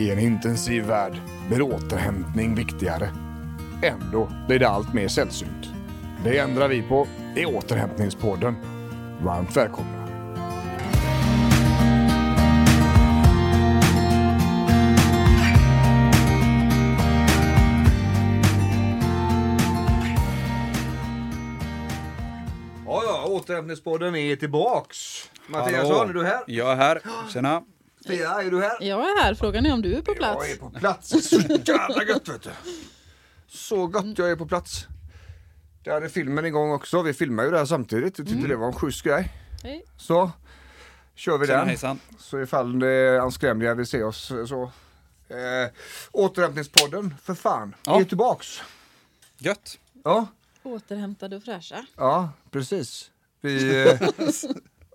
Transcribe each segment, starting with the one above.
I en intensiv värld blir återhämtning viktigare. Ändå blir det allt mer sällsynt. Det ändrar vi på i Återhämtningspodden. Varmt välkomna! Återhämtningspodden är tillbaks. Mattiasson, Hallå. är du här? Jag är här. Tjena. Pia, är du här? Jag är här, frågan är om du är på plats. Jag är på plats. Så jävla gött vet du. Så gott jag är på plats. Det hade filmen igång också. Vi filmar ju det här samtidigt. Jag tyckte det var en schysst grej. Hej. Så kör vi Tjena, den. hejsan. Så ifall det är anskrämliga vill se oss så. Eh, återhämtningspodden, för fan, Ja. är tillbaks. Gött. Ja, Återhämtade och fräscha. ja precis. Vi, eh,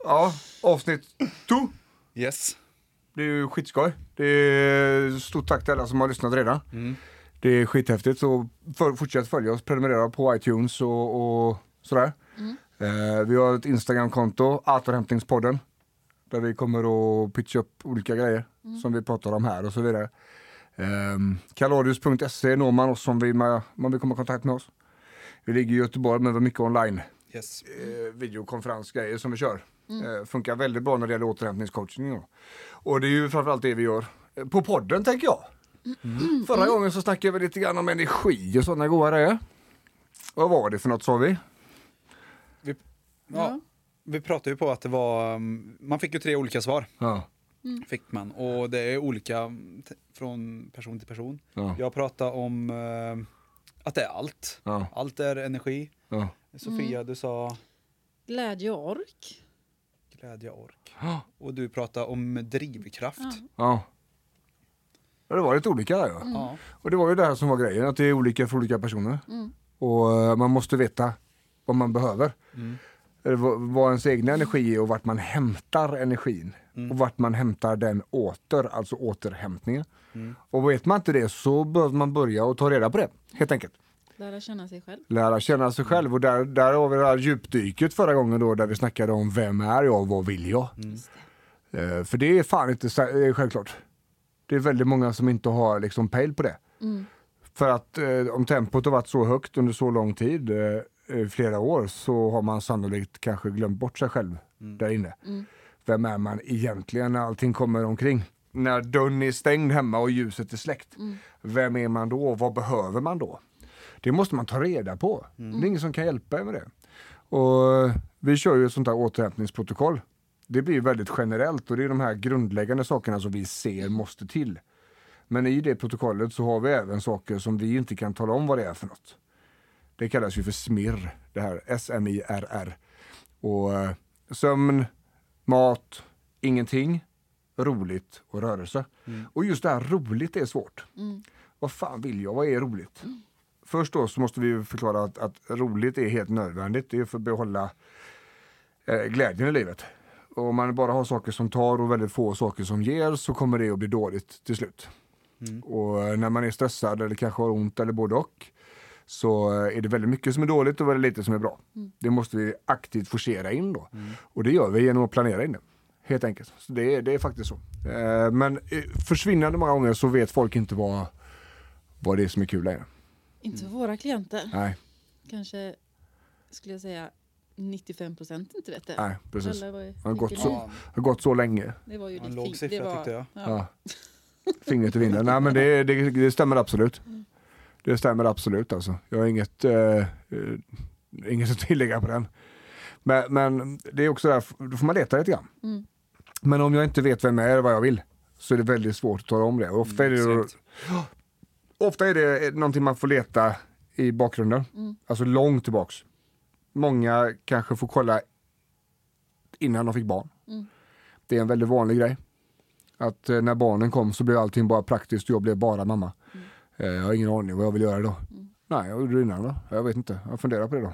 ja, avsnitt två. Yes. Det är ju skitskoj. Det är stort tack till alla som har lyssnat redan. Det är skithäftigt så för, fortsätt följa oss, prenumerera på iTunes och, och sådär. Eh, vi har ett Instagramkonto, Återhämtningspodden. Där vi kommer att pitcha upp olika grejer som vi pratar om här och så vidare. Um, Kalorius.se når man oss om vi, med, om vi kommer i kontakt med oss. Vi ligger i Göteborg men vi har mycket online Yes. eh, videokonferensgrejer som vi kör. Eh, funkar väldigt bra när det gäller återhämtningscoaching. då. Och det är ju framförallt det vi gör eh, på podden tänker jag. Förra gången så snackade vi lite grann om energi och sådana goda grejer. Vad var det för något sa vi? Vi, ja, vi pratade ju på att det var, um, man fick ju tre olika svar. Ja. Fick man. Och det är olika mm, från person till person. Ja. Jag pratade om eh, att det är allt. Ja. Allt är energi. Ja. Sofia, du sa Glädje och ork. Glädje och ork. Och du pratade om drivkraft. Ja. Ja, Det var lite olika där ja. Ja. Och det var ju det här som var grejen, att det är olika för olika personer. Och eh, man måste veta vad man behöver. Eller vad, vad ens egna energi är och vart man hämtar energin. Och vart man hämtar den åter, alltså återhämtningen. Och vet man inte det så behöver man börja och ta reda på det, helt enkelt. Lära känna sig själv. Lära känna sig själv och där, där har vi det här djupdyket förra gången då där vi snackade om vem är jag och vad vill jag? Eh, för det är fan inte eh, självklart. Det är väldigt många som inte har liksom pejl på det. För att eh, om tempot har varit så högt under så lång tid, flera år, så har man sannolikt kanske glömt bort sig själv där inne. Vem är man egentligen när allting kommer omkring? När dörren är stängd hemma och ljuset är släckt. Vem är man då? Vad behöver man då? Det måste man ta reda på. Det är ingen som kan hjälpa er med det. Och vi kör ju ett sånt här återhämtningsprotokoll. Det blir väldigt generellt och det är de här grundläggande sakerna som vi ser måste till. Men i det protokollet så har vi även saker som vi inte kan tala om vad det är för något. Det kallas ju för SMIR, det här S-M-I-R-R. Och eh, sömn, mat, ingenting, roligt och rörelse. Och just det här roligt är svårt. Vad fan vill jag? Vad är roligt? Först då så måste vi förklara att, att roligt är helt nödvändigt. Det är för att behålla eh, glädjen i livet. Och om man bara har saker som tar och väldigt få saker som ger så kommer det att bli dåligt till slut. Och eh, när man är stressad eller kanske har ont eller både och så eh, är det väldigt mycket som är dåligt och väldigt lite som är bra. Det måste vi aktivt forcera in då. Och det gör vi genom att planera in det. Helt enkelt. Så det, är- det är faktiskt så. Eh, Men försvinnande många gånger så vet folk inte vad, vad det är som är kul längre. Inte för våra klienter. Nej, Kanske skulle jag säga 95 procent inte vet det. nej precis. Eller vad Det har gått så, det har gått så länge. Det var ju en låg siffra det var, tyckte jag. Ja. Ja. Fingret i vinden. Nej men det, det, det stämmer absolut. Det stämmer absolut alltså. Jag har inget, eh, eh, inget att tillägga på den. Men, men det är också där, då får man leta lite grann. Mm. Men om jag inte vet vem jag är eller vad jag vill så är det väldigt svårt att tala om det. Och Ofta är det, Mm. Ofta är det någonting man får leta i bakgrunden. Mm. Alltså långt tillbaks. Många kanske får kolla innan de fick barn. Mm. Det är en väldigt vanlig grej. Att eh, när barnen kom så blev allting bara praktiskt jag blev bara mamma. Eh, jag har ingen aning vad jag vill göra då. Nej, jag gjorde det innan då. Jag vet inte. Jag funderar på det då.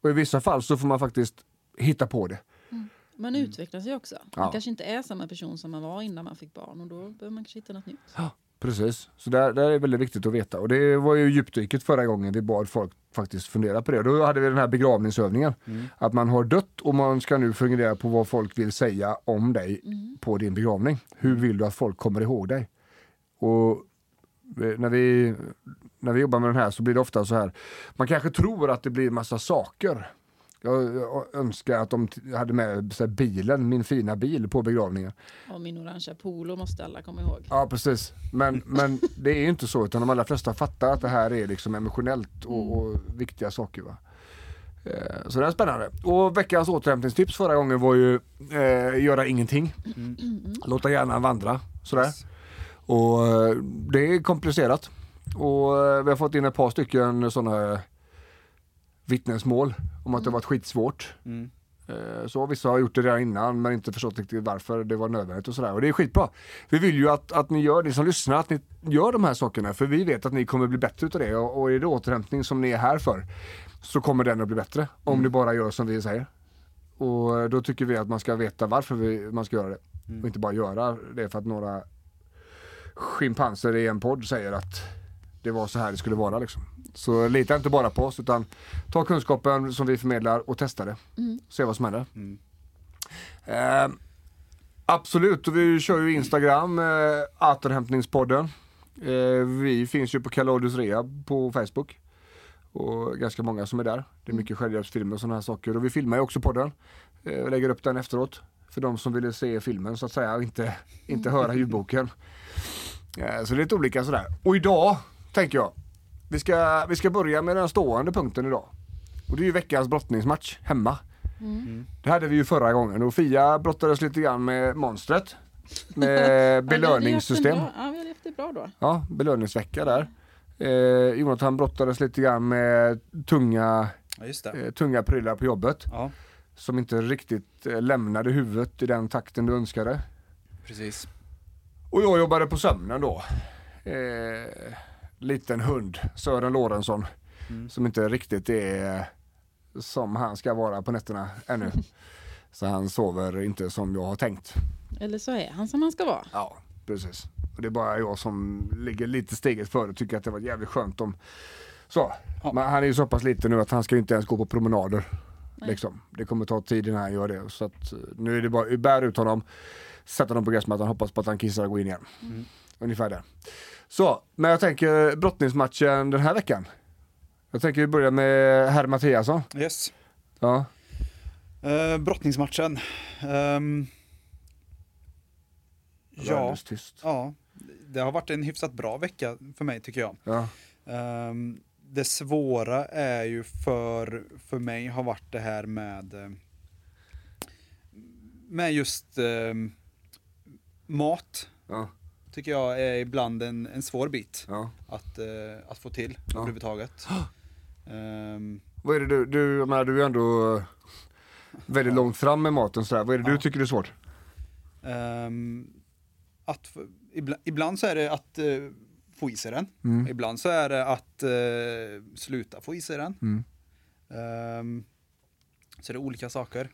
Och i vissa fall så får man faktiskt hitta på det. Man utvecklas ju också. Man Ja. kanske inte är samma person som man var innan man fick barn och då behöver man kanske hitta något nytt. Precis, så där, där är väldigt viktigt att veta. Och det var ju djupdyket förra gången vi bad folk faktiskt fundera på det. Då hade vi den här begravningsövningen. Att man har dött och man ska nu fundera på vad folk vill säga om dig på din begravning. Hur vill du att folk kommer ihåg dig? Och eh, när vi, när vi jobbar med den här så blir det ofta så här. Man kanske tror att det blir massa saker. Jag, jag önskar att de hade med så här, bilen, min fina bil på begravningen. Och min orangea polo måste alla komma ihåg. Ja precis, men, men det är ju inte så utan de allra flesta fattar att det här är liksom emotionellt och, och viktiga saker. Va? Eh, Så det är spännande. Och veckans återhämtningstips förra gången var ju eh, göra ingenting. Låta hjärnan vandra. Sådär. Och eh, det är komplicerat. Och eh, vi har fått in ett par stycken sådana vittnesmål om att det varit skitsvårt. Mm. Eh, Så vissa har gjort det redan innan men inte förstått riktigt varför det var nödvändigt och sådär. Och det är skitbra. Vi vill ju att, att ni gör, ni som lyssnar, att ni gör de här sakerna för vi vet att ni kommer bli bättre utav det och, och är det återhämtning som ni är här för så kommer den att bli bättre om ni bara gör som vi säger. Och eh, då tycker vi att man ska veta varför vi, man ska göra det och inte bara göra det för att några schimpanser i en podd säger att det var så här det skulle vara liksom. Så lita inte bara på oss utan ta kunskapen som vi förmedlar och testa det. Se vad som händer. Eh, absolut, och vi kör ju Instagram, eh, återhämtningspodden. Eh, vi finns ju på Kalodus Rehab på Facebook. Och ganska många som är där. Det är mycket självhjälpsfilmer och sådana här saker. Och vi filmar ju också podden. Eh, lägger upp den efteråt. För de som ville se filmen så att säga och inte, inte höra ljudboken. Eh, så det är lite olika sådär. Och idag tänker jag, vi ska, vi ska börja med den stående punkten idag. Och det är ju veckans brottningsmatch hemma. Det hade vi ju förra gången och Fia brottades lite grann med monstret. Med belöningssystem. Ja, vi hade haft det bra då. Ja, belöningsvecka där. Eh, Jonathan brottades lite grann med tunga, Ja, just det. eh, tunga prylar på jobbet. Ja, Som inte riktigt eh, lämnade huvudet i den takten du önskade. precis. Och jag jobbade på sömnen då. Eh, liten hund, Sören Lorentzon. Som inte riktigt är som han ska vara på nätterna ännu. Så han sover inte som jag har tänkt. Eller så är han som han ska vara. Ja, precis. Och det är bara jag som ligger lite steget före och tycker att det var jävligt skönt om så. Ja. Men han är ju så pass liten nu att han ska ju inte ens gå på promenader. Liksom. Det kommer ta tid innan han gör det. Så att, eh, nu är det bara att bära ut honom, sätta honom på gräsmattan, hoppas på att han kissar och går in igen. Ungefär det. Så, men jag tänker brottningsmatchen den här veckan. Jag tänker vi börjar med herr Mattiasson. Yes. Ja. Uh, brottningsmatchen. Var ja, tyst. ja, det har varit en hyfsat bra vecka för mig tycker jag. Ja. Ehm, det svåra är ju för, för mig har varit det här med eh, med just ehm, mat Ja. Tycker jag är ibland en, en svår bit Ja. att, eh, att få till Ja. överhuvudtaget. Ehm, Vad är det du, du, jag menar, du är ändå eh, väldigt långt fram med maten sådär. Vad är det du Ja. tycker är svårt? Ehm, att, ibland, ibland så är det att eh, få i sig den. Mm. Ibland så är det att eh, sluta få i sig den. Mm. Ehm, så det är olika saker.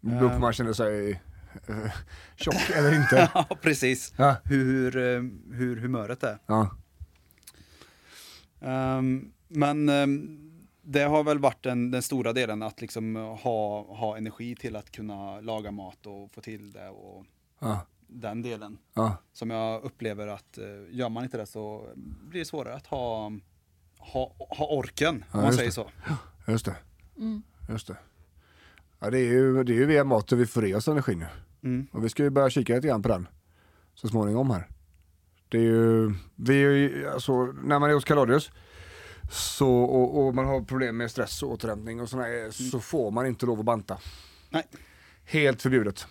Det beror på Ehm. man känner sig eh, tjock eller inte. Ja, precis. Ja. Hur, eh, hur humöret är. Ja. Ehm, men ehm, det har väl varit den, den stora delen att liksom ha, ha energi till att kunna laga mat och få till det och Ja. den delen. Ja. Som jag upplever att eh, gör man inte det så blir det svårare att ha, ha, ha orken, om Ja, man just säger det. så. Just det. Just det. Ja, det är ju, det är ju via maten vi får i oss energi nu. Mm. Och vi ska ju börja kika lite grann på den så småningom här. Det är ju, vi är ju, alltså, när man är hos Kaladius så, och, och man har problem med stress och återhämtning och sådana här, så får man inte lov att banta. Nej. Helt förbjudet.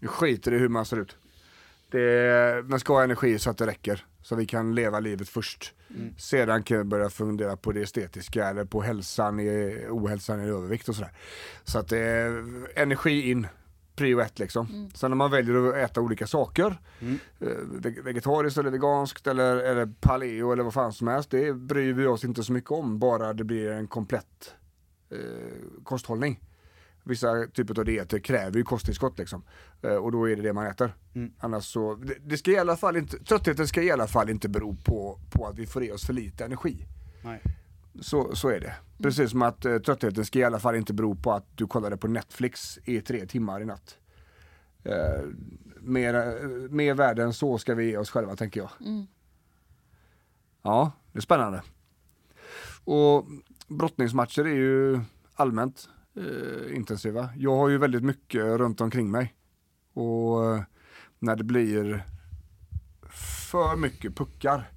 Vi skiter i hur man ser ut. Det, man ska ha energi så att det räcker. Så vi kan leva livet först. Sedan kan vi börja fundera på det estetiska eller på hälsan, i, ohälsan i övervikt och sådär. Så att är energi in, prio ett liksom. Sen när man väljer att äta olika saker, eh, veg- vegetariskt eller veganskt eller, eller paleo eller vad fan som helst, det bryr vi oss inte så mycket om, bara det blir en komplett eh, kosthållning. Vissa typer av dieter kräver ju kosttillskott liksom. Eh, och då är det det man äter. Annars så, det, det ska i alla fall inte, tröttheten ska i alla fall inte bero på, på att vi får i oss för lite energi. Nej. Så, så är det. Precis som att eh, tröttheten ska i alla fall inte bero på att du kollade på Netflix i tre timmar i natt. Eh, mer, eh, mer värde än så ska vi ge oss själva tänker jag. Ja, det är spännande. Och brottningsmatcher är ju allmänt eh, intensiva. Jag har ju väldigt mycket runt omkring mig. Och eh, när det blir för mycket puckar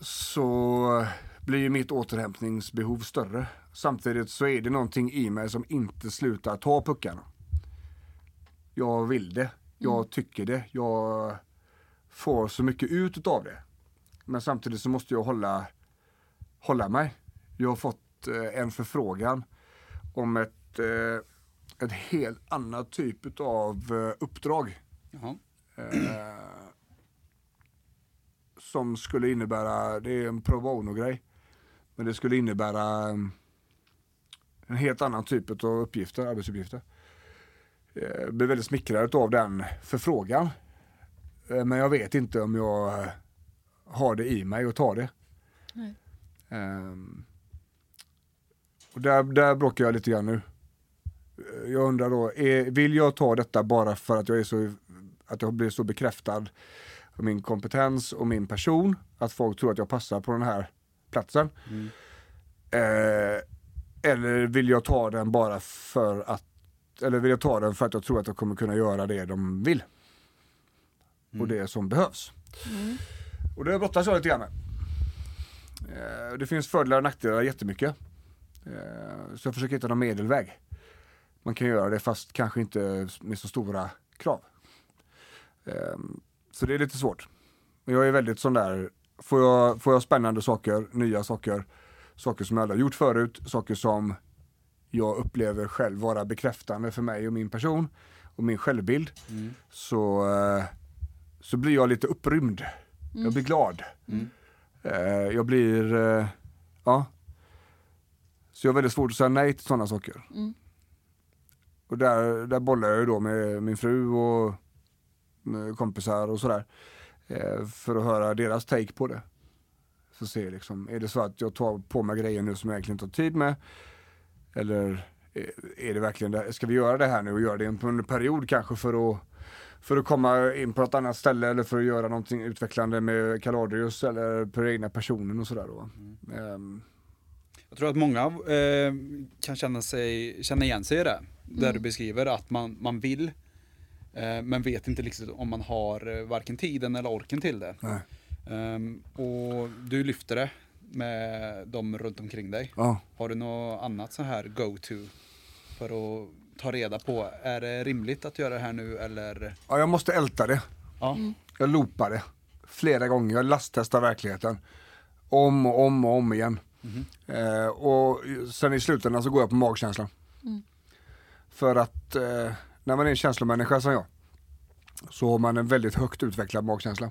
så blir ju mitt återhämtningsbehov större. Samtidigt så är det någonting i mig som inte slutar ta puckarna. Jag vill det, jag tycker det, jag får så mycket ut av det. Men samtidigt så måste jag hålla, hålla mig. Jag har fått eh, en förfrågan om ett, eh, ett helt annat typ av eh, uppdrag. Jaha. Eh, som skulle innebära, det är en pro bono-grej. Men det skulle innebära um, en helt annan typ av uppgifter, arbetsuppgifter. Eh, Jag blev väldigt smickrad av den förfrågan. Eh, Men jag vet inte om jag har det i mig att ta det. Nej. Och där, där bråkar jag lite grann nu. Eh, Jag undrar då, är, vill jag ta detta bara för att jag är så, att jag blir så bekräftad av min kompetens och min person, att folk tror att jag passar på den här platsen. Eh, eller vill jag ta den bara för att, eller vill jag ta den för att jag tror att jag kommer kunna göra det de vill. Och det som behövs. Och det brottas jag lite grann med. Eh, det finns fördelar och nackdelar jättemycket. Eh, så jag försöker hitta någon medelväg. Man kan göra det fast kanske inte med så stora krav. Eh, så det är lite svårt. Men jag är väldigt sån där, får jag, får jag spännande saker, nya saker, saker som jag aldrig har gjort förut, saker som jag upplever själv vara bekräftande för mig och min person och min självbild. Så, eh, så blir jag lite upprymd. Jag blir glad. Eh, jag blir, ja. Så jag har väldigt svårt att säga nej till sådana saker. Och där, där bollar jag ju då med min fru och kompisar och sådär. Eh, för att höra deras take på det. Så ser jag liksom, är det så att jag tar på mig grejer nu som jag egentligen inte har tid med? Eller är- är det verkligen det, ska vi göra det här nu och göra det på en period kanske för att för att komma in på ett annat ställe eller för att göra någonting utvecklande med Kaladius eller på den egna personen och sådär då. Ehm, Jag tror att många eh, kan känna, sig, känna igen sig i det. Där du beskriver att man, man vill eh, men vet inte liksom om man har eh, varken tiden eller orken till det. Nej. Ehm, och du lyfter det med dem runt omkring dig. ja. Har du något annat så här go-to för att ta reda på, är det rimligt att göra det här nu eller? ja, jag måste älta det. Ja, Jag loopar det flera gånger. Jag lasttestar verkligheten. Om och om och om igen. Eh, och sen i slutändan så går jag på magkänslan. För att eh, när man är en känslomänniska som jag så har man en väldigt högt utvecklad magkänsla.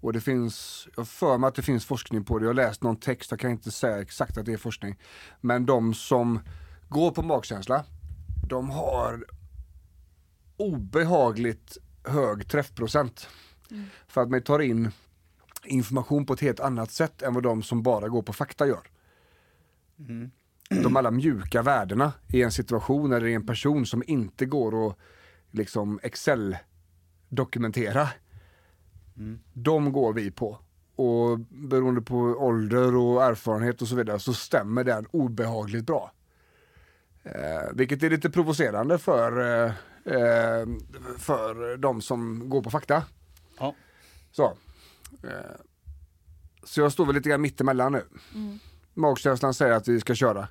Och det finns, jag för mig att det finns forskning på det. Jag har läst någon text, jag kan inte säga exakt att det är forskning. Men de som går på magkänsla, de har obehagligt hög träffprocent. För att man tar in information på ett helt annat sätt än vad de som bara går på fakta gör. De alla mjuka värdena i en situation eller i en person som inte går att liksom Excel dokumentera. De går vi på. Och beroende på ålder och erfarenhet och så vidare så stämmer den obehagligt bra. Eh, vilket är lite provocerande för, eh, eh, för de som går på fakta. Ja. Så. Eh, så jag står väl lite grann mittemellan nu. Magkänslan säger att vi ska köra.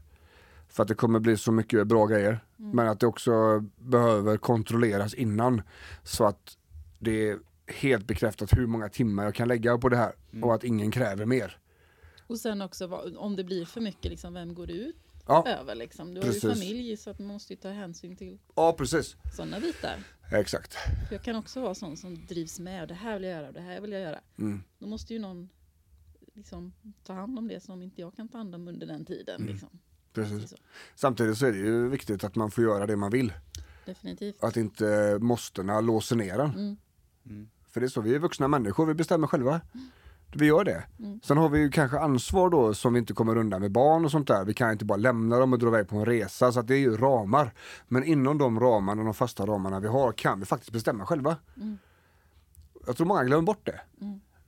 För att det kommer bli så mycket bra grejer. Men att det också behöver kontrolleras innan. Så att det är helt bekräftat hur många timmar jag kan lägga på det här. Och att ingen kräver mer. Och sen också om det blir för mycket, liksom, vem går det ut Ja, över? Liksom? Du har Precis. ju familj så att man måste ju ta hänsyn till ja precis. sådana bitar. Exakt. För jag kan också vara sån som drivs med och det här vill jag göra och det här vill jag göra. Mm. Då måste ju någon liksom, ta hand om det som inte jag kan ta hand om under den tiden. Mm. Liksom. precis. Så, Samtidigt så är det ju viktigt att man får göra det man vill. definitivt. Att inte måstena låser ner en. Mm. För det är så, vi är vuxna människor, vi bestämmer själva. Vi gör det. Mm. Sen har vi ju kanske ansvar då som vi inte kommer undan med barn och sånt där. Vi kan inte bara lämna dem och dra iväg på en resa. Så att det är ju ramar. Men inom de ramarna, de fasta ramarna vi har, kan vi faktiskt bestämma själva. Jag tror många glömmer bort det.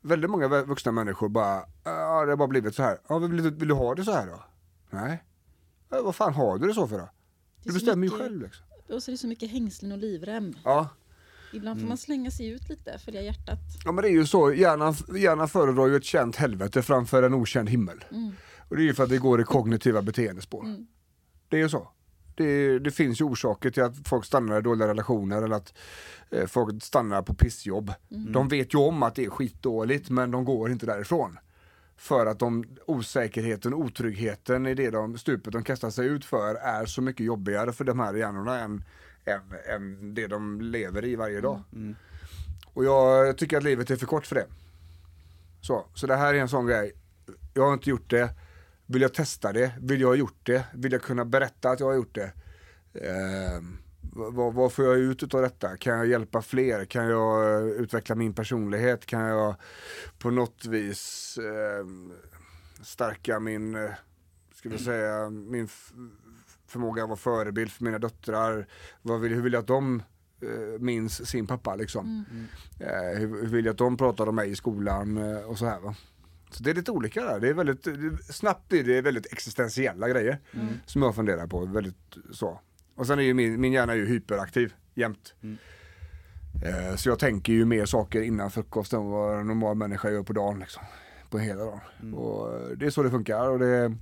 Väldigt många vuxna människor bara, ja det har bara blivit så här. Ja, vill, du, vill du ha det så här då? Nej. Ja, vad fan har du det så för då? Du bestämmer ju själv liksom. Och så är det så mycket hängslen och livrem. Ja. Ibland får man slänga sig ut lite, följa hjärtat. Ja men det är ju så, hjärnan, hjärnan föredrar ju ett känt helvete framför en okänd himmel. Och det är ju för att det går i kognitiva beteendespår. Det är ju så. Det, det finns ju orsaker till att folk stannar i dåliga relationer eller att eh, folk stannar på pissjobb. De vet ju om att det är skitdåligt men de går inte därifrån. För att de, osäkerheten, otryggheten i det de, stupet de kastar sig ut för är så mycket jobbigare för de här hjärnorna än, än, än det de lever i varje dag. Och jag tycker att livet är för kort för det. Så, så det här är en sån grej. Jag har inte gjort det. Vill jag testa det? Vill jag ha gjort det? Vill jag kunna berätta att jag har gjort det? Eh, vad, vad får jag ut av detta? Kan jag hjälpa fler? Kan jag eh, utveckla min personlighet? Kan jag på något vis eh, stärka min, eh, ska vi säga, min förmåga att vara förebild för mina döttrar? Vad vill, hur vill jag att de eh, minns sin pappa liksom? Eh, hur, hur vill jag att de pratar om mig i skolan eh, och så här va? Så det är lite olika där. Det är väldigt, snabbt blir det väldigt existentiella grejer som jag funderar på. Väldigt så. Och sen är ju min, min hjärna är ju hyperaktiv jämt. Eh, så jag tänker ju mer saker innan frukost än vad en normal människa gör på dagen. Liksom. På hela dagen. Och eh, det är så det funkar. Och det,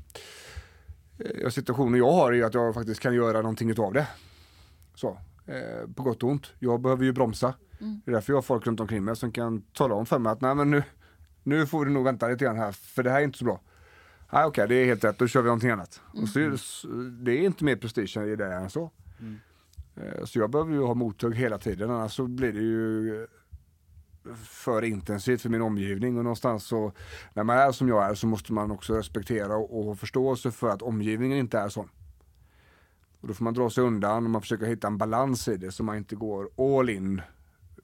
eh, situationen jag har är ju att jag faktiskt kan göra någonting utav det. Så, eh, på gott och ont. Jag behöver ju bromsa. Det är därför jag har folk runt omkring mig som kan tala om för mig att nej men nu, nu får du nog vänta lite grann här för det här är inte så bra. Nej okej, det är helt rätt, då kör vi någonting annat. Och så är det, det är inte mer prestige i det än så. Mm. Så jag behöver ju ha mothugg hela tiden annars så blir det ju eh, för intensivt för min omgivning och någonstans så när man är som jag är så måste man också respektera och, och ha förståelse för att omgivningen inte är sån. Och då får man dra sig undan och man försöker hitta en balans i det så man inte går all in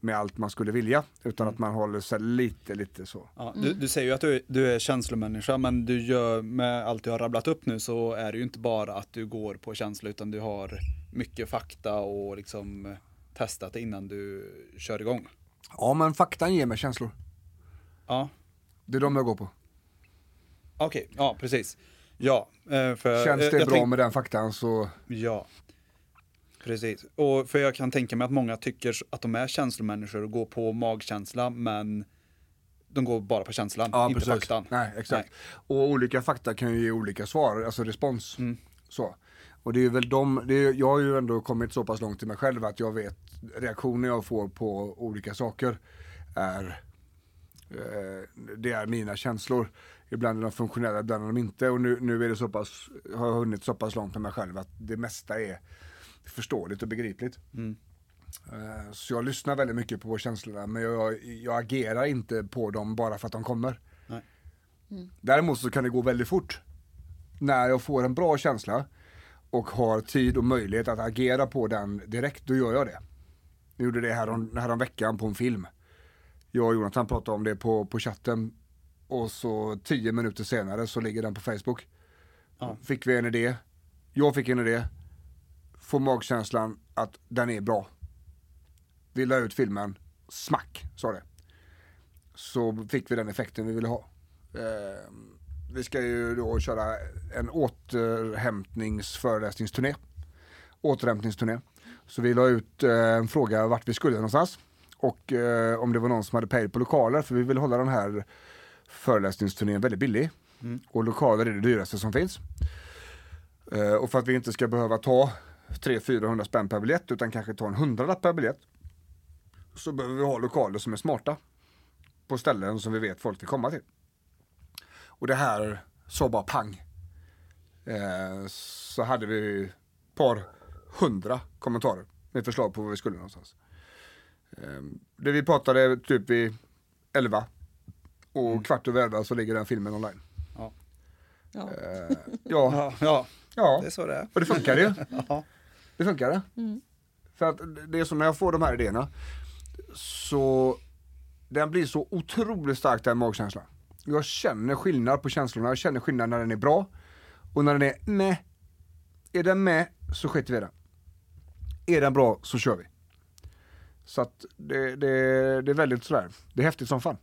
med allt man skulle vilja utan att man håller sig lite, lite så. Ja, du, du säger ju att du, är- du är känslomänniska men du gör med allt du har rabblat upp nu så är det ju inte bara att du går på känsla utan du har mycket fakta och liksom testat det innan du kör igång. Ja men faktan ger mig känslor. Ja, Det är de jag går på. okej, ja precis. Ja, eh, för Känns eh, det bra tänk- med den faktan så Ja, precis. Och för jag kan tänka mig att många tycker att de är känslomänniskor och går på magkänsla men de går bara på känslan, inte faktan. Nej, exakt. Och olika fakta kan ju ge olika svar, alltså respons. Mm. Så. Och det är väl de, är, jag har ju ändå kommit så pass långt i mig själv att jag vet reaktioner jag får på olika saker är eh, det är mina känslor. Ibland är de funktionella, ibland är de inte. Och nu, nu är det så pass, har jag hunnit så pass långt med mig själv att det mesta är förståeligt och begripligt. Eh, Så jag lyssnar väldigt mycket på känslorna men jag, jag agerar inte på dem bara för att de kommer. Nej. Däremot så kan det gå väldigt fort. När jag får en bra känsla och har tid och möjlighet att agera på den direkt, då gör jag det. Vi gjorde det här om, här om veckan på en film. Jag och Jonathan pratade om det på, på chatten och så tio minuter senare så ligger den på Facebook. Ja. Fick vi en idé. Jag fick en idé. Får magkänslan att den är bra. Vi la ut filmen. Smack, sa det. Så fick vi den effekten vi ville ha. Eh, vi ska ju då köra en återhämtningsföreläsningsturné. Återhämtningsturné. Så vi la ut eh, en fråga vart vi skulle någonstans. Och eh, om det var någon som hade pejl på lokaler. För vi vill hålla den här föreläsningsturnén väldigt billig. Och lokaler är det dyraste som finns. Eh, och för att vi inte ska behöva ta 300-400 spänn per biljett utan kanske ta en hundralapp per biljett. Så behöver vi ha lokaler som är smarta. På ställen som vi vet folk vill komma till. Och det här så bara pang. Eh, så hade vi ett par hundra kommentarer med förslag på var vi skulle någonstans. Eh, det vi pratade typ vid 11 och kvart över 11 så ligger den filmen online. Ja. Ja. Eh, ja, Ja, ja, ja. det är så det är. Och det funkar ju. Ja. Det funkar. För att det är som när jag får de här idéerna. Så den blir så otroligt stark den magkänslan. Jag känner skillnad på känslorna. Jag känner skillnad när den är bra. Och när den är med. Är den med så skiter vi i den. Är den bra så kör vi. Så att det, det, det är väldigt sådär. Det är häftigt som fan.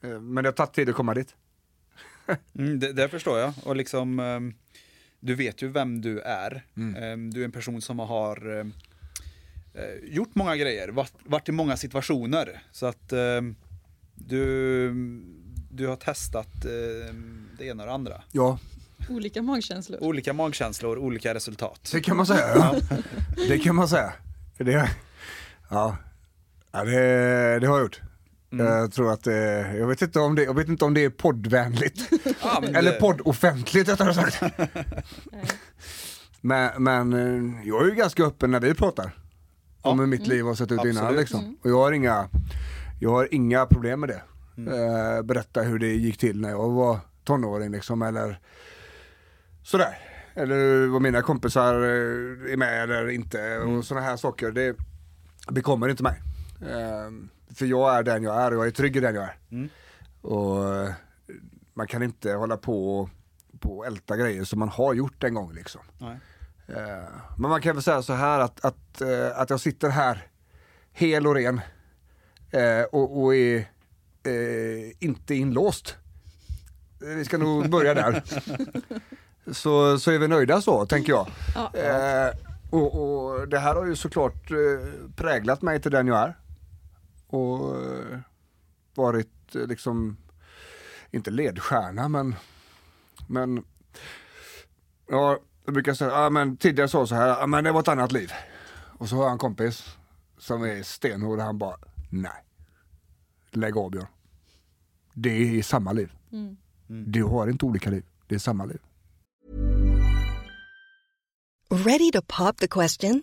Eh, Men det har tagit tid att komma dit. Mm, det, det förstår jag. Och liksom, ehm, du vet ju vem du är. Ehm, du är en person som har ehm, eh, gjort många grejer, varit, i många situationer. Så att ehm, du, du har testat det ena och det andra. Ja, Olika magkänslor. Olika magkänslor, olika resultat. Det kan man säga. Ja. Det kan man säga. Det, ja. Ja, det, det har jag gjort. Jag tror att det, jag vet inte om det, jag vet inte om det är poddvänligt. Ja, men Eller det- poddoffentligt rättare sagt. men, men eh, jag är ju ganska öppen när vi pratar. Om hur mitt liv har sett ut innan Absolut. liksom. Och jag har inga, jag har inga problem med det. Eh, berätta hur det gick till när jag var tonåring liksom eller sådär. Eller vad mina kompisar eh, är med eller inte och sådana här saker. Det bekommer inte mig. Eh, för jag är den jag är och jag är trygg i den jag är. Och eh, man kan inte hålla på och, på och älta grejer som man har gjort en gång liksom. Nej. Eh, Men man kan väl säga så här att, att, eh, att jag sitter här hel och ren och, och är eh, inte inlåst. Vi ska nog börja där. Så, så är vi nöjda så, tänker jag. Ja. Eh, och, och det här har ju såklart eh, präglat mig till den jag är. Och eh, varit eh, liksom, inte ledstjärna men, men Ja, jag brukar säga, ja men tidigare sa så här, ja men det var ett annat liv. Och så har jag en kompis som är stenhård och han bara, nej. Lägg av Björn. Det är samma liv. Du har inte olika liv, det är samma liv. Ready to pop the question?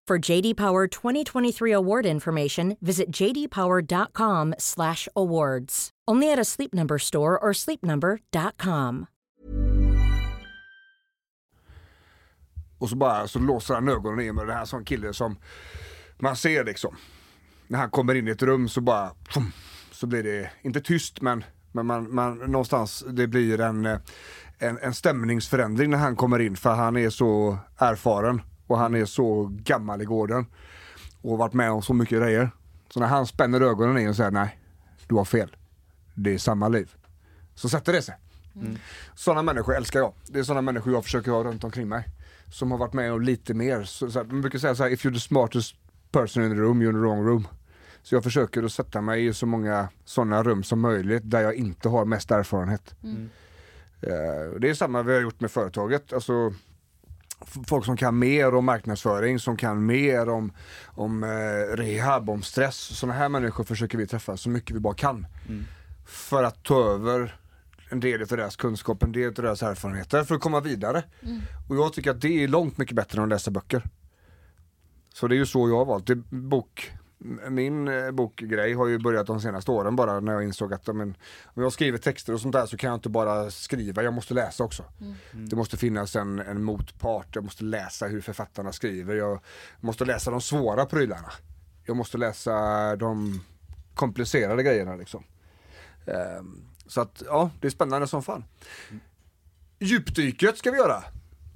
For JD Power 2023 award information, visit jdpower.com/awards. Only at a Sleep Number store or sleepnumber.com. Och så bara så låser han ögonen i med det här som kille som man ser liksom. När han kommer in i ett rum så bara så blir det, inte tyst men, men man, man, någonstans det blir en, eh, en, en stämningsförändring när han kommer in för han är så erfaren och han är så gammal i gården och varit med om så mycket grejer. Så när han spänner ögonen i och säger nej, du har fel. Det är samma liv. Så sätter det sig. Mm. Sådana människor älskar jag. Det är sådana människor jag försöker ha runt omkring mig. Som har varit med om lite mer. Så, så här, man brukar säga så här, if you're the smartest person in the room, you're in the wrong room. Så jag försöker att sätta mig i så många sådana rum som möjligt där jag inte har mest erfarenhet. Mm. Eh, Det är samma vi har gjort med företaget. Alltså, folk som kan mer om marknadsföring, som kan mer om, om eh, rehab, om stress. Sådana här människor försöker vi träffa så mycket vi bara kan. Mm. För att ta över en del av deras kunskap, en del av deras erfarenheter för att komma vidare. Och jag tycker att det är långt mycket bättre än att läsa böcker. Så det är ju så jag har valt. Det, bok, min eh, bokgrej har ju börjat de senaste åren bara när jag insåg att men, om jag skriver texter och sånt där så kan jag inte bara skriva, jag måste läsa också. Det måste finnas en, en motpart, jag måste läsa hur författarna skriver, jag måste läsa de svåra prylarna. Jag måste läsa de komplicerade grejerna liksom. Ehm, så att ja, det är spännande som fan. Djupdyket ska vi göra.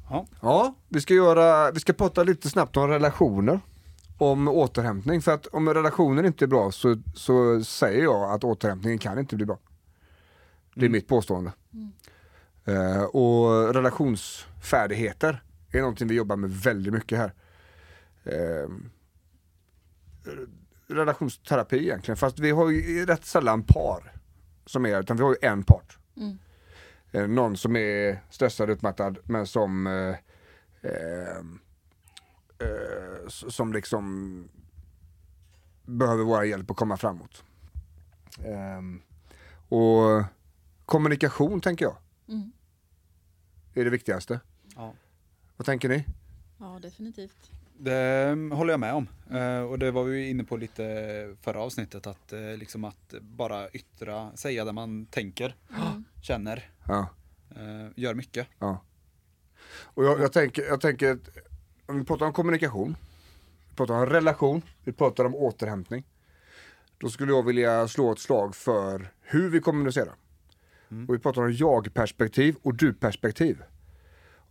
Ja. Ja, vi ska, göra, vi ska prata lite snabbt om relationer. Om återhämtning. För att om relationen inte är bra så, så säger jag att återhämtningen kan inte bli bra. Det är mitt påstående. Eh, och relationsfärdigheter är någonting vi jobbar med väldigt mycket här. Eh, relationsterapi egentligen, fast vi har ju rätt sällan par som är, utan vi har ju en part. Mm. Eh, någon som är stressad, utmattad, men som eh, som liksom behöver vår hjälp att komma framåt. Ehm, och kommunikation tänker jag Mm. är det viktigaste. Ja. Vad tänker ni? Ja, definitivt. Det mm, håller jag med om. Eh, och det var vi inne på lite förra avsnittet att eh, liksom att bara yttra, säga det man tänker, känner, Ja. gör mycket. Ja. Och jag, jag, tänker, jag tänker, att om vi pratar om kommunikation, vi pratar om relation, vi pratar om återhämtning. Då skulle jag vilja slå ett slag för hur vi kommunicerar. Och vi pratar om jag-perspektiv och du-perspektiv.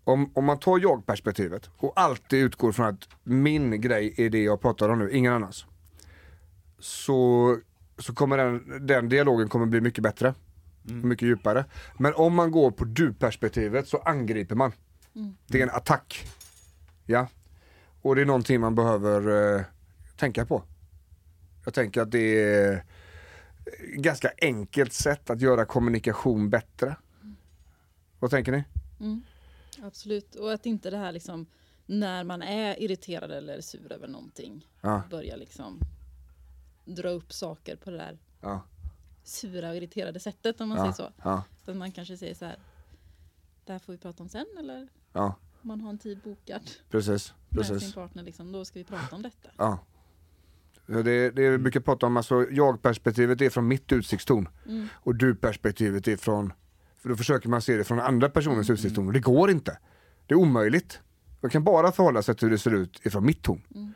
Om, om man tar jag-perspektivet och alltid utgår från att min grej är det jag pratar om nu, ingen annans. Så, så kommer den, den dialogen kommer bli mycket bättre. Mycket djupare. Men om man går på du-perspektivet så angriper man. Det är en attack. Ja. Och det är någonting man behöver eh, tänka på. Jag tänker att det är ett ganska enkelt sätt att göra kommunikation bättre. Vad tänker ni? Absolut. Och att inte det här liksom när man är irriterad eller sur över någonting Ja. börja liksom dra upp saker på det där Ja. sura och irriterade sättet om man Ja. säger så. Ja. Att man kanske säger så här. Det här får vi prata om sen eller Ja. Man har en tid bokad Precis. med sin Precis. partner liksom. Då ska vi prata om detta. Ja. Det, det vi brukar prata om, alltså jag-perspektivet är från mitt utsiktstorn. Mm. Och du-perspektivet är från För då försöker man se det från andra personens utsiktspunkt och det går inte. Det är omöjligt. Man kan bara förhålla sig till hur det ser ut ifrån mitt torn.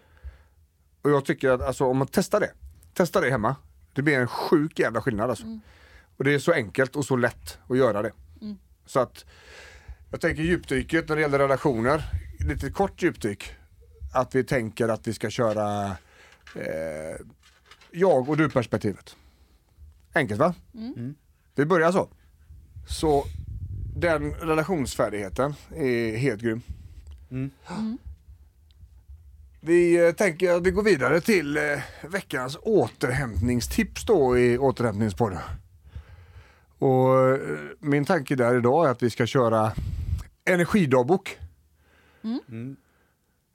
Och jag tycker att alltså, om man testar det, testa det hemma. Det blir en sjuk jävla skillnad alltså. Och det är så enkelt och så lätt att göra det. Så att jag tänker djupdyket när det gäller relationer, lite kort djupdyk. Att vi tänker att vi ska köra eh, jag och du perspektivet. Enkelt va? Vi börjar så. Så den relationsfärdigheten är helt grym. Vi eh, tänker att vi går vidare till eh, veckans återhämtningstips då i återhämtningspodden. Och eh, min tanke där idag är att vi ska köra energidagbok.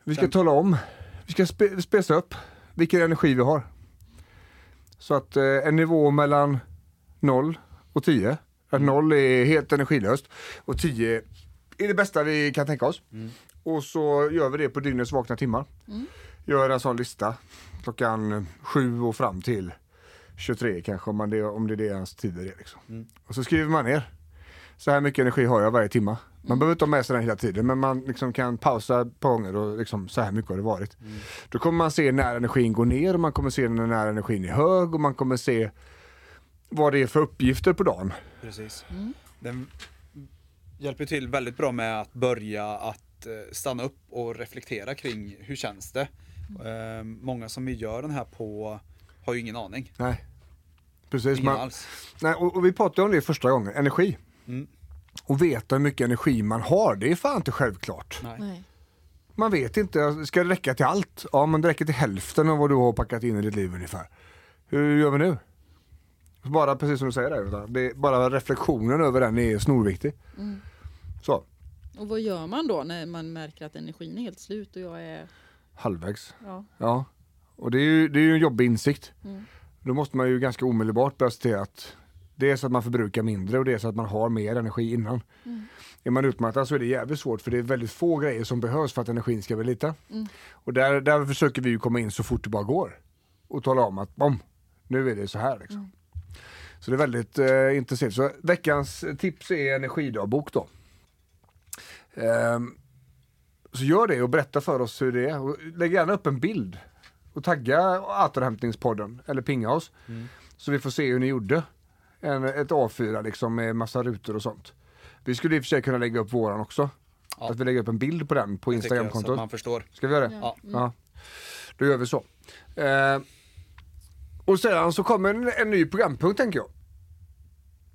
Vi ska tala om, vi ska spe, spesa upp vilken energi vi har. Så att eh, en nivå mellan 0 och 10. Att 0 är helt energilöst och 10 är det bästa vi kan tänka oss. Och så gör vi det på dygnets vakna timmar. Gör en sån lista klockan 7 och fram till 23 kanske om, man det, om det är det ens tider är. Liksom. Och så skriver man ner. Så här mycket energi har jag varje timma. Man behöver inte ha med sig den hela tiden men man liksom kan pausa ett par gånger och liksom, så här mycket har det varit. Då kommer man se när energin går ner och man kommer se när energin är hög och man kommer se vad det är för uppgifter på dagen. Precis. Den hjälper till väldigt bra med att börja att eh, stanna upp och reflektera kring hur känns det. Eh, Många som vi gör den här på har ju ingen aning. Nej. Precis. Ingen Man, alls. nej, och, och vi pratade om det första gången, energi. Och veta hur mycket energi man har, det är fan inte självklart. Nej. Nej. Man vet inte, ska det räcka till allt? Ja men det räcker till hälften av vad du har packat in i ditt liv ungefär. Hur gör vi nu? Bara precis som du säger där, det är bara reflektionen över den är snorviktig. Så, Och vad gör man då när man märker att energin är helt slut och jag är... halvvägs. Ja. Ja, och det är ju, det är ju en jobbig insikt. Då måste man ju ganska omedelbart börja se till att det är så att man förbrukar mindre och det är så att man har mer energi innan. Är man utmattad så är det jävligt svårt för det är väldigt få grejer som behövs för att energin ska bli lite. Och där, där försöker vi ju komma in så fort det bara går. Och tala om att bom, nu är det så här. Liksom. Så det är väldigt eh, intressant. Så veckans tips är energidagbok då. Ehm, så gör det och berätta för oss hur det är. Lägg gärna upp en bild och tagga återhämtningspodden eller pinga oss. Så vi får se hur ni gjorde. En, ett A4 liksom med massa rutor och sånt. Vi skulle i och för sig kunna lägga upp våran också. Ja. Att vi lägger upp en bild på den på Instagramkontot. man förstår. Ska vi göra det? Ja. Ja. Då gör vi så. Eh, och sedan så kommer en, en ny programpunkt tänker jag.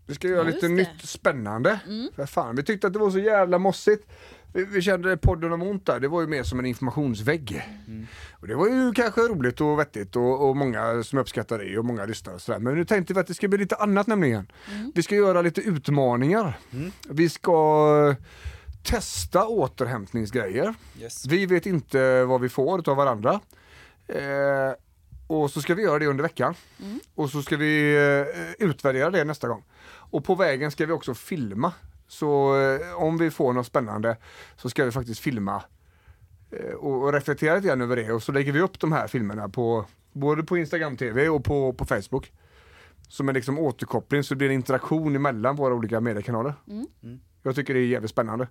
Vi ska göra Ja, lite det. nytt spännande. För fan, vi tyckte att det var så jävla mossigt. Vi, kände podden om ont där, det var ju mer som en informationsvägg. Och det var ju kanske roligt och vettigt och, och många som uppskattar det och många lyssnar och sådär. Men nu tänkte vi att det ska bli lite annat nämligen. Vi ska göra lite utmaningar. Vi ska testa återhämtningsgrejer. Yes. Vi vet inte vad vi får av varandra. Eh, och så ska vi göra det under veckan. Och så ska vi eh, utvärdera det nästa gång. Och på vägen ska vi också filma. Så eh, om vi får något spännande så ska vi faktiskt filma eh, och, och reflektera lite grann över det. Och så lägger vi upp de här filmerna på både på Instagram TV och på, på Facebook. Som en liksom återkoppling så det blir en interaktion emellan våra olika mediekanaler. Jag tycker det är jävligt spännande.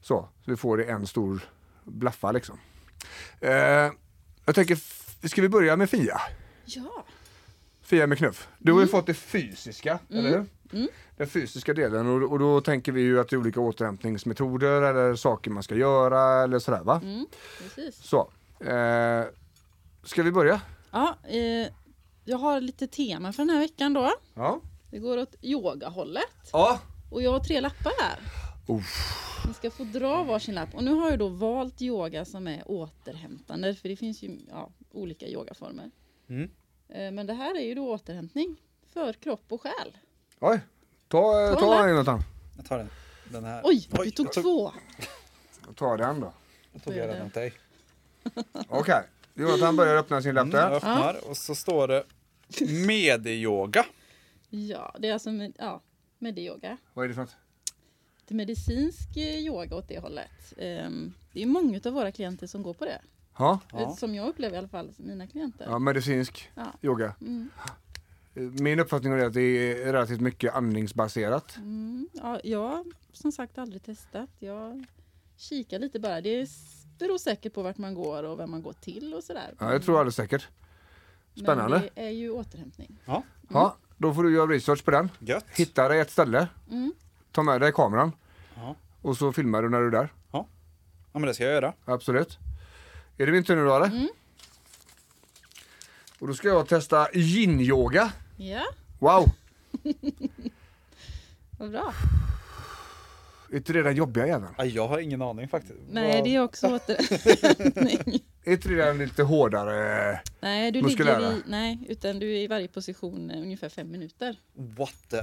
Så, så vi får det en stor blaffa liksom. Eh, jag tänker, ska vi börja med Fia? Ja. Fia med knuff. Du har ju fått det fysiska, eller hur? Den fysiska delen och, och då tänker vi ju att det är olika återhämtningsmetoder eller saker man ska göra eller sådär va? Precis. Så. Eh, ska vi börja? Ja, eh, jag har lite tema för den här veckan då. Ja. Det går åt yogahållet. Ja. Och jag har tre lappar här. Uff. Ni ska få dra varsin lapp. Och nu har jag då valt yoga som är återhämtande. För det finns ju ja, olika yogaformer. Mm. Eh, Men det här är ju då återhämtning för kropp och själ. Oj. Ta, Ta ta en en Jonathan. Jag tar den. Den här. Oj, du tog jag tog, två! Ta den då. Jag tog jag den åt dig. Okej. Jonathan börjar öppna sin lapp Mm, jag öppnar och så står det medyoga. Ja, det är alltså med, ja, medyoga. Vad är det för något? Till medicinsk eh, yoga åt det hållet. Ehm, Det är många av våra klienter som går på det. Ja. Eh, Som jag upplever i alla fall, mina klienter. ja, medicinsk Ja. yoga. Mm. Min uppfattning är att det är relativt mycket andningsbaserat. Mm, ja, jag har som sagt aldrig testat. Jag kikar lite bara. Det beror säkert på vart man går och vem man går till och sådär. Ja, jag tror alldeles säkert. Spännande. Men det är ju återhämtning. Ja, Ja, då får du göra research på den. gött. Hitta dig ett ställe. Mm. Ta med dig kameran. Ja. Och så filmar du när du är där. Ja. ja, men det ska jag göra. Absolut. Är det min tur nu då eller? Mm. Och då ska jag testa yin-yoga. Ja, Wow! vad bra. Är inte det den jobbiga jäveln? Ja, jag har ingen aning faktiskt. Nej, det är också återhämtning. Är inte det den lite hårdare? Nej, du Muskulära. ligger i, nej, utan du är i varje position eh, ungefär fem minuter. What the...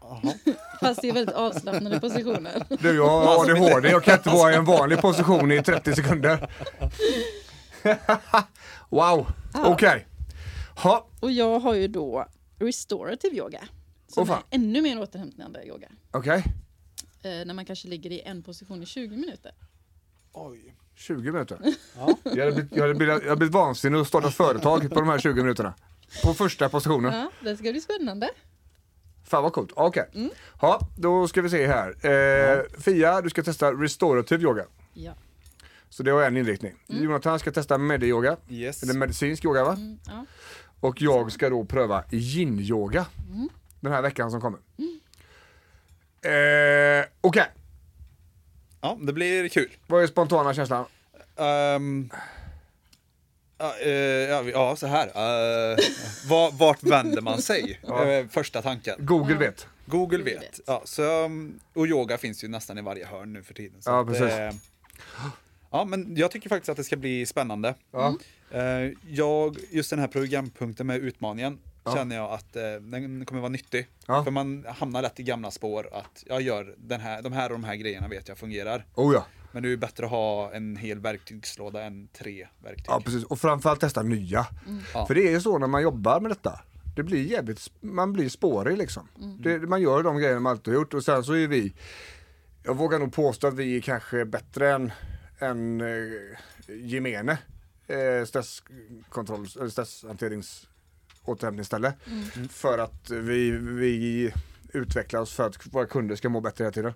Jaha. Fast det är väldigt avslappnade positioner. Du, jag har ADHD. Jag kan inte vara i en vanlig position i 30 sekunder. wow, okej. Ha, Och jag har ju då restorative yoga. Som fan. är ännu mer återhämtande yoga. okej. Eh, när man kanske ligger i en position i 20 minuter. Oj. 20 minuter. Jag hade blivit, jag hade blivit, jag hade blivit vansinnig och startat företag på de här 20 minuterna. På första positionen. Ja, det ska bli spännande. Fan vad coolt. Okej. Ja, då ska vi se här. Eh, Fia, du ska testa restorative yoga. Ja. Så det har en inriktning. Jonathan ska testa medi-yoga. Yes. Eller medicinsk yoga va? Mm, ja. Och jag ska då pröva yin-yoga. Den här veckan som kommer. Eh, Okej, Ja, det blir kul. vad är spontana känslan? Ehm, ja, eh, ja, vi- ja, så här. Uh, var, vart vänder man sig? Eh, första tanken. Google vet. Google vet. Ja, så, um, och yoga finns ju nästan i varje hörn nu för tiden. Så Ja, att, precis. eh, ja, men jag tycker faktiskt att det ska bli spännande. Ja. Eh, jag, just den här programpunkten med utmaningen känner jag att eh, den kommer vara nyttig. Ja. För man hamnar lätt i gamla spår att jag gör den här, de här och de här grejerna vet jag fungerar. Oh ja. Men det är ju bättre att ha en hel verktygslåda än tre verktyg. ja, precis. Och framförallt testa nya. Ja. För det är ju så när man jobbar med detta. Det blir jävligt, man blir spårig liksom. Det, man gör de grejerna man alltid har gjort och sen så är vi, jag vågar nog påstå att vi är kanske bättre än, än eh, gemene eh, stresskontroll, eller stresshanterings återhämtningsställe. För att vi, vi utvecklar oss för att våra kunder ska må bättre hela tiden.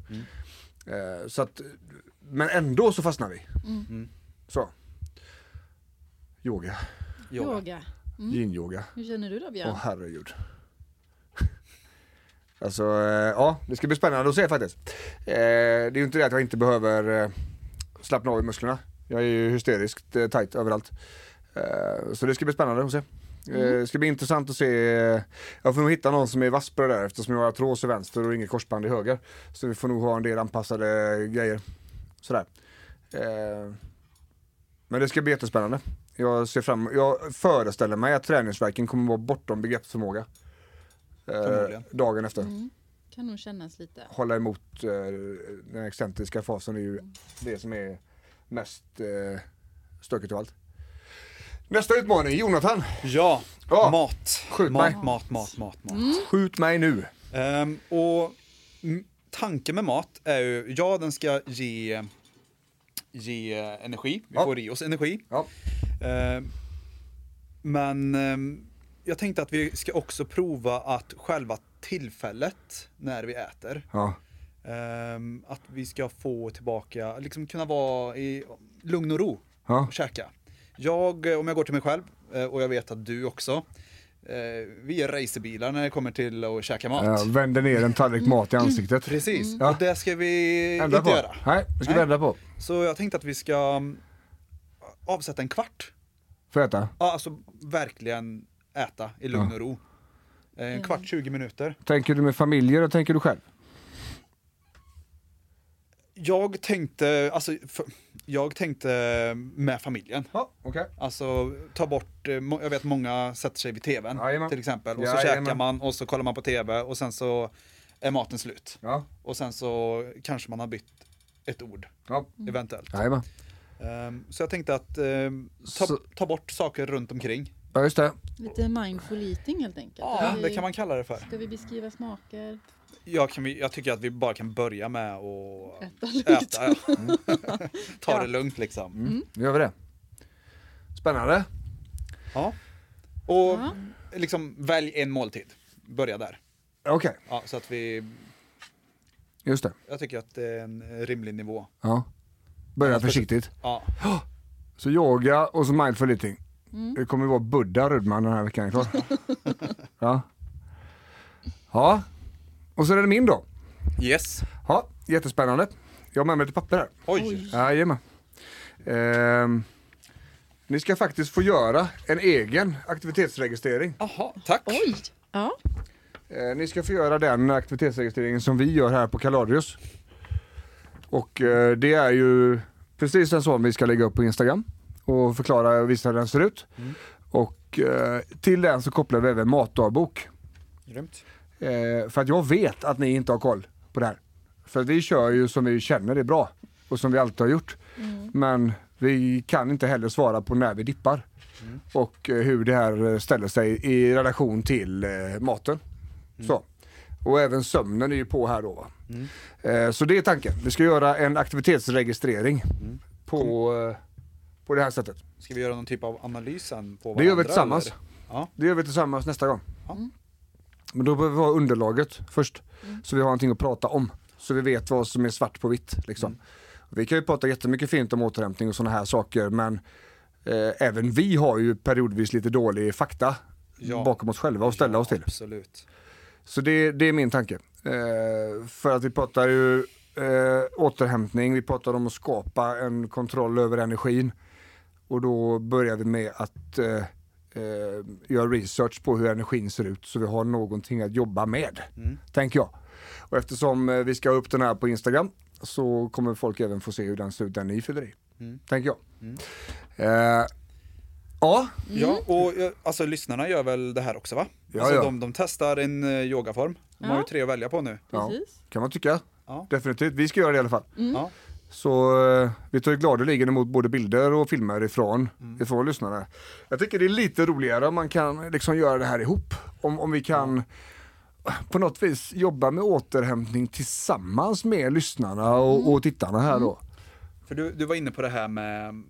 Eh, så att, men ändå så fastnar vi. Så. Yoga, Yoga. Yoga. yin-yoga. Hur känner du då Björn? Åh herregud. Alltså, eh, ja, det ska bli spännande att se faktiskt. Eh, det är ju inte det att jag inte behöver eh, slappna av i musklerna. Jag är ju hysteriskt eh, tight överallt. Eh, så det ska bli spännande att se. Eh, det ska bli intressant att se. Jag får nog hitta någon som är vass på det där eftersom jag har artros i vänster och inget korsband i höger. Så vi får nog ha en del anpassade grejer. Sådär. Men det ska bli jättespännande. Jag ser fram jag föreställer mig att träningsverken kommer vara bortom begreppsförmåga. Eh, dagen efter. Mm. Kan nog kännas lite. Hålla emot eh, den excentriska fasen är ju det som är mest eh, stökigt av allt. Nästa utmaning, Jonathan. Ja, Ja. mat. Skjut mat, mig. mat, mat, mat, mat. Skjut mig nu. Ehm, och mm, tanken med mat är ju, ja den ska ge, ge energi, vi Ja. får i oss energi. Ja. Ehm, men ehm, jag tänkte att vi ska också prova att själva tillfället när vi äter, Ja. ehm, att vi ska få tillbaka, liksom kunna vara i lugn och ro Ja. och käka. Jag, om jag går till mig själv, eh, och jag vet att du också, eh, vi är racerbilar när det kommer till att käka mat. Jag vänder ner en tallrik mat i ansiktet. Precis, Ja. och det ska vi Ändra inte på. göra. Nej, det ska vi Nej. ändra på. Så jag tänkte att vi ska mm, avsätta en kvart. Får jag äta? Ja, Alltså verkligen äta i lugn och ro. Eh, En kvart, 20 minuter. Tänker du med familjer och tänker du själv? Jag tänkte, alltså, för, jag tänkte med familjen. Ja, okej. Alltså ta bort, eh, jag vet många sätter sig vid tvn Jajamän. till exempel. Och så Jajamän. käkar man och så kollar man på tv och sen så är maten slut. Ja. Och sen så kanske man har bytt ett ord, Ja. eventuellt. Jajamän. Ehm, så jag tänkte att ehm, ta, ta bort saker runt omkring. Ja, just det. Lite mindful eating helt enkelt. Ja, Ska det vi- kan man kalla det för. Ska vi beskriva smaker? Jag, kan, vi- jag tycker att vi bara kan börja med att Äta lugnt. äta. Ja. Ta Ja. det lugnt liksom. Nu gör vi det. Spännande. Ja. Och Ja. liksom välj en måltid. Börja där. Okej, Ja, så att vi, just det. jag tycker att det är en rimlig nivå. Ja. Börja försiktigt. Ja, Så yoga och så mindful eating. Det kommer vara Buddha Rudman den här veckan ja. ja. Och så är det min då. yes. Ja, jättespännande. Jag har med mig lite papper här. Oj. Jajamän. Ehm, ni ska faktiskt få göra en egen aktivitetsregistrering. Jaha, tack. Oj! Ja. Eh, ni ska få göra den aktivitetsregistreringen som vi gör här på Kaladius. Och eh, det är ju precis en sån vi ska lägga upp på Instagram och förklara och visa hur den ser ut. Och eh, till den så kopplar vi även matdagbok. Grymt. Eh, för att jag vet att ni inte har koll på det här. För vi kör ju som vi känner är bra och som vi alltid har gjort. Men vi kan inte heller svara på när vi dippar. Och eh, hur det här eh, ställer sig i relation till eh, maten. Så. Och även sömnen är ju på här då. Va? Eh, så det är tanken. Vi ska göra en aktivitetsregistrering på, eh, på det här sättet. Ska vi göra någon typ av analys sen på Det gör vi varandra, tillsammans. Ja. Det gör vi tillsammans nästa gång. Ja. Men då behöver vi ha underlaget först. Så vi har någonting att prata om. Så vi vet vad som är svart på vitt. Liksom. Vi kan ju prata jättemycket fint om återhämtning och sådana här saker men eh, även vi har ju periodvis lite dålig fakta Ja. bakom oss själva att ställa oss till. Absolut. Så det, det är min tanke. Eh, för att vi pratar ju eh, återhämtning, vi pratar om att skapa en kontroll över energin. Och då börjar vi med att eh, eh, göra research på hur energin ser ut så vi har någonting att jobba med. Tänker jag. Och eftersom eh, vi ska ha upp den här på Instagram så kommer folk även få se hur den ser ut, den ni fyller i. Tänker jag. Eh, ja, Ja, och eh, alltså lyssnarna gör väl det här också va? Ja, alltså, ja. De, de testar en yogaform. De har ju Ja. tre att välja på nu. ja, Precis. kan man tycka. Ja. Definitivt, vi ska göra det i alla fall. Ja. Så eh, vi tar ju gladeligen emot både bilder och filmer ifrån, ifrån lyssnare. Jag tycker det är lite roligare om man kan liksom göra det här ihop. Om, om vi kan på något vis jobba med återhämtning tillsammans med lyssnarna och, och tittarna här då. För du, du var inne på det här med,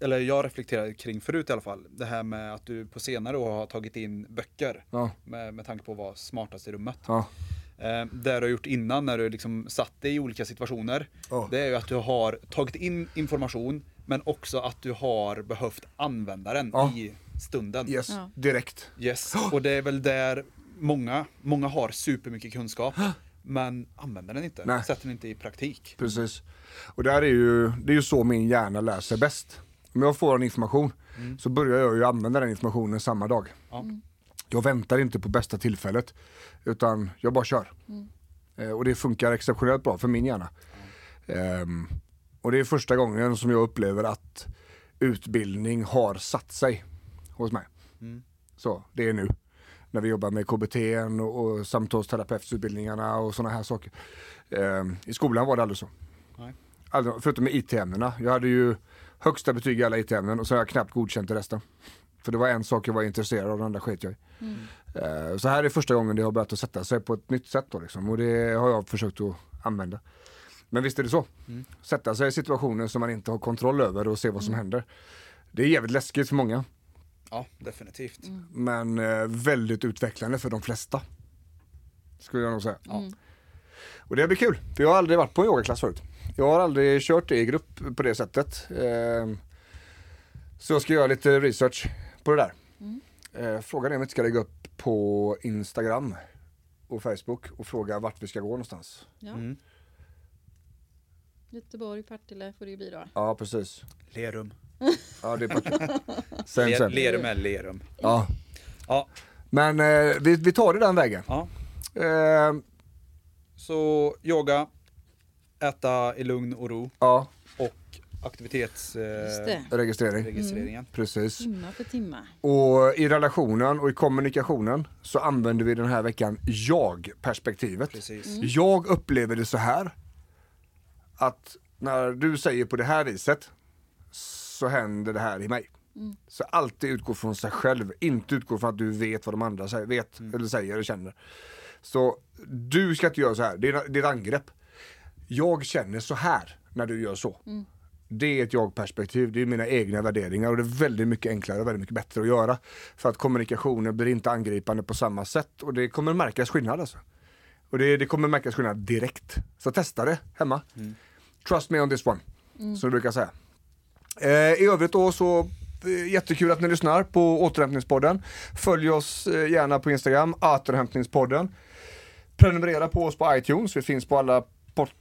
eller jag reflekterade kring förut i alla fall, det här med att du på senare år har tagit in böcker Ja. med, med tanke på vara smartast i rummet. Ja. Eh, det du har gjort innan när du liksom satt dig i olika situationer, Ja. det är ju att du har tagit in information men också att du har behövt använda den Ja. i stunden. Yes, Ja. direkt. Yes. Och det är väl där många, många har supermycket kunskap men använder den inte, Nej. sätter den inte i praktik. Precis. Och där är ju, det är ju så min hjärna lär sig bäst. Om jag får en information så börjar jag ju använda den informationen samma dag. Ja. Jag väntar inte på bästa tillfället utan jag bara kör. Eh, och det funkar exceptionellt bra för min hjärna. Ehm, och det är första gången som jag upplever att utbildning har satt sig hos mig. Så det är nu. När vi jobbar med KBT och, och samtalsterapeututbildningarna och sådana här saker. Ehm, I skolan var det aldrig så. Nej. Aldrig, förutom med IT-ämnena. Jag hade ju högsta betyg i alla IT-ämnen och så har jag knappt godkänt i resten. För det var en sak jag var intresserad av, den andra sket jag i. Eh, Så här är första gången det har börjat att sätta sig på ett nytt sätt då liksom. Och det har jag försökt att använda. Men visst är det så. Sätta sig i situationer som man inte har kontroll över och se vad som händer. Det är jävligt läskigt för många. Ja, definitivt. Men eh, väldigt utvecklande för de flesta. Skulle jag nog säga. Och det blir kul, för jag har aldrig varit på en yogaklass förut. Jag har aldrig kört det i grupp på det sättet. Eh, så jag ska göra lite research på det där. Eh, frågan är om inte ska lägga upp på Instagram och Facebook och fråga vart vi ska gå någonstans. Ja. Mm. Göteborg, Partille får det ju bli då. Ja precis. Lerum. Ja det är part- sen, sen. Lerum är Lerum. Ja. Ja, Men eh, vi, vi tar det den vägen. ja. Eh, Så yoga, äta i lugn och ro ja, och aktivitetsregistreringen. Just det. registrering. registreringen. Precis. Timma för timma. Och i relationen och i kommunikationen så använder vi den här veckan jag-perspektivet. Precis. Jag upplever det så här. Att när du säger på det här viset så händer det här i mig. Så alltid utgå från sig själv, inte utgå från att du vet vad de andra säger, vet eller säger eller känner. Så du ska inte göra så här, det är, det är ett angrepp. Jag känner så här när du gör så. Det är ett jag-perspektiv, det är mina egna värderingar och det är väldigt mycket enklare och väldigt mycket bättre att göra. För att kommunikationen blir inte angripande på samma sätt och det kommer märkas skillnad alltså. Och det, det kommer märkas skillnad direkt. Så testa det hemma. Trust me on this one, som du brukar säga. Eh, I övrigt då så eh, jättekul att ni lyssnar på återhämtningspodden. Följ oss eh, gärna på Instagram, återhämtningspodden. Prenumerera på oss på iTunes, vi finns på alla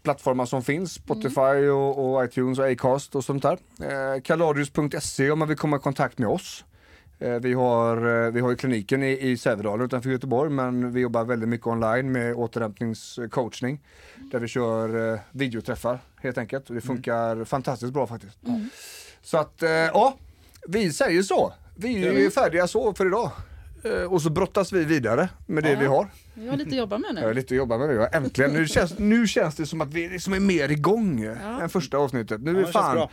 plattformar som finns, Spotify och, och iTunes och Acast och sånt där. Eh, Kaladius.se om man vill komma i kontakt med oss. Eh, vi, har, eh, vi har ju kliniken i, i Sävedalen utanför Göteborg men vi jobbar väldigt mycket online med återhämtningscoachning. Där vi kör eh, videoträffar helt enkelt och det funkar fantastiskt bra faktiskt. Så att, eh, ja, vi säger så. Vi är färdiga så för idag. Eh, och så brottas vi vidare med det vi har. Vi har lite att jobba med Jag har nu. lite att jobba med nu. ja. Äntligen. Nu känns, nu känns det som att vi liksom är mer igång än första avsnittet. Nu Ja, är fan,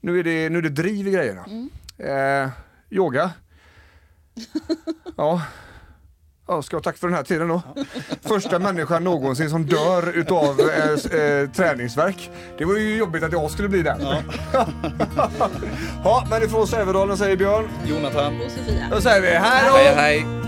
nu är, det, nu är det driv i grejerna. Eh, yoga. ja. Ja, ska jag tacka för den här tiden då. Första människan någonsin som dör utav eh, eh, träningsverk. Det var ju jobbigt att jag skulle bli den. Ja, men ifrån Sävedalen säger Björn. Jonathan. Och Sofia. Då säger vi hej då! Hej hej.